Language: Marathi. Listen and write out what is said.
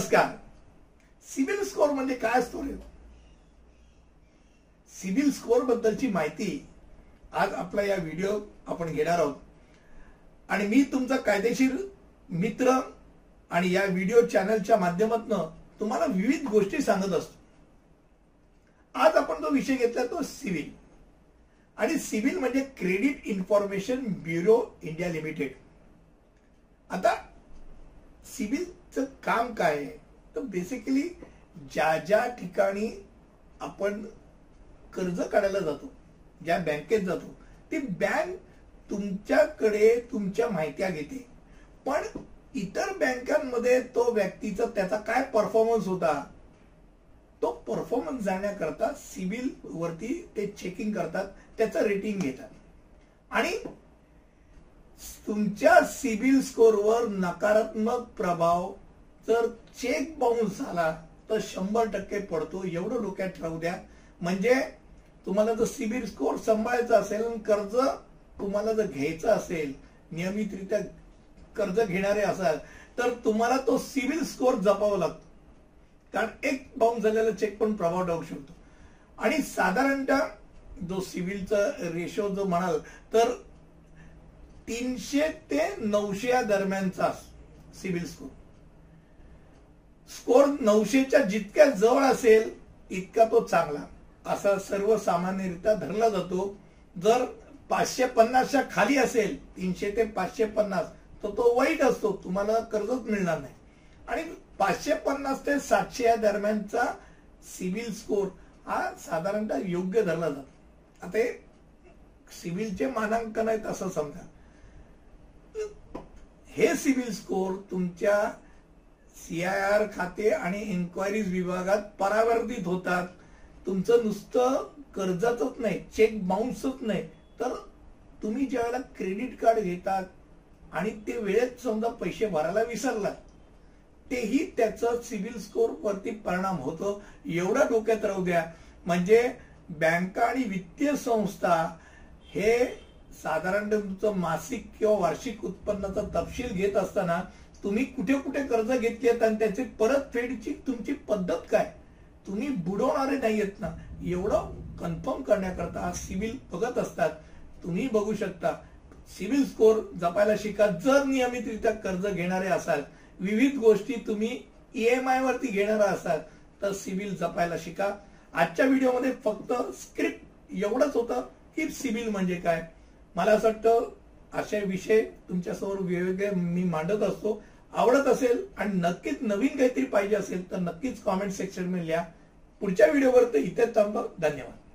नमस्कार. सिबिल स्कोअर म्हणजे काय असतो रे? सिबिल स्कोअर बद्दलची माहिती आज आपला या व्हिडिओ आपण घेणार आहोत. आणि मी तुमचा कायदेशीर मित्र आणि या व्हिडिओ चॅनलच्या माध्यमातून तुम्हाला विविध गोष्टी सांगत असतो. आज आपण जो विषय घेतला तो सिव्हिल आणि सिव्हिल म्हणजे credit information bureau India limited. आता सिव्हिलचं काम काय आहे? तर बेसिकली ज्या ज्या ठिकाणी आपण कर्ज काढायला जातो ज्या बँकेत जातो ती बँक तुमच्याकडे तुमच्या माहित्या घेते. पण इतर बँकांमध्ये तो व्यक्तीचा त्याचा काय परफॉर्मन्स होता? तो परफॉर्मन्स जाण्याकरता सिबिल वरती ते चेकिंग करतात त्याचं रेटिंग घेतात. तुमच्या सिबिल स्कोरवर नकारात्मक प्रभाव जर चेक बाउन्स झाला तर शंभर टक्के पडतो. एवढं डोक्यात ठरवू द्या. म्हणजे तुम्हाला जर सिबिल स्कोर सांभाळायचा असेल आणि कर्ज तुम्हाला जर घ्यायचं असेल नियमितरित्या कर्ज घेणारे असाल तर तुम्हाला तो सिबिल स्कोर जपावा लागतो. कारण एक बाउन्स झालेला चेक पण प्रभाव टाकू शकतो. आणि साधारणतः जो सिबिलचा रेशो जो म्हणाल तर तीनशे ते नऊशे या दरम्यानचा सिबिल स्कोर. स्कोर नऊशेच्या जितक्या जवळ असेल इतका तो चांगला. असा सर्वसामान्यरित्या धरला जातो. जर पाचशे पन्नासच्या खाली असेल तीनशे ते पाचशे पन्नास तर तो वाईट असतो. तुम्हाला कर्जच मिळणार नाही. आणि पाचशे पन्नास ते सातशे या दरम्यानचा सिबिल स्कोर हा साधारणतः योग्य धरला जातो. आता सिबिलचे मानांकन आहेत असं समजा. हे सिबिल स्कोर तुमच्या सीआयआर खाते आणि इन्क्वायरीज विभागात परावर्तित होतात. तुमचं नुसतं कर्जातच नाही चेक बाउन्सच नाही. तर तुम्ही ज्यावेळेला क्रेडिट कार्ड घेतात आणि ते वेळेत समजा पैसे भरायला विसरलात तेही त्याचं सिबिल स्कोर वरती परिणाम होतो. एवढा डोक्यात राहू द्या. म्हणजे बँका आणि वित्तीय संस्था हे साधारण तुमचं मासिक किंवा वार्षिक उत्पन्नाचा तपशील घेत असताना तुम्ही कुठे कुठे कर्ज घेतलेत आणि त्याची परतफेडची तुमची पद्धत काय? तुम्ही बुडवणारे नाहीयेत ना. एवढं कन्फर्म करण्याकरता सिव्हिल बघत असतात. तुम्ही बघू शकता. सिव्हिल स्कोर जपायला शिका. जर नियमितरित्या कर्ज घेणारे असाल विविध गोष्टी तुम्ही ईएमआय वरती घेणार असाल तर सिव्हिल जपायला शिका. आजच्या व्हिडिओमध्ये फक्त स्क्रिप्ट एवढंच होतं की सिव्हिल म्हणजे काय? मला असं वाटतं असे विषय तुमच्यासमोर वेगवेगळे मी मांडत असतो. आवडत असेल आणि नक्कीच नवीन काहीतरी पाहिजे असेल तर नक्कीच कॉमेंट सेक्शनमध्ये लिहा. पुढच्या व्हिडिओवर तर इथे थांबा. धन्यवाद.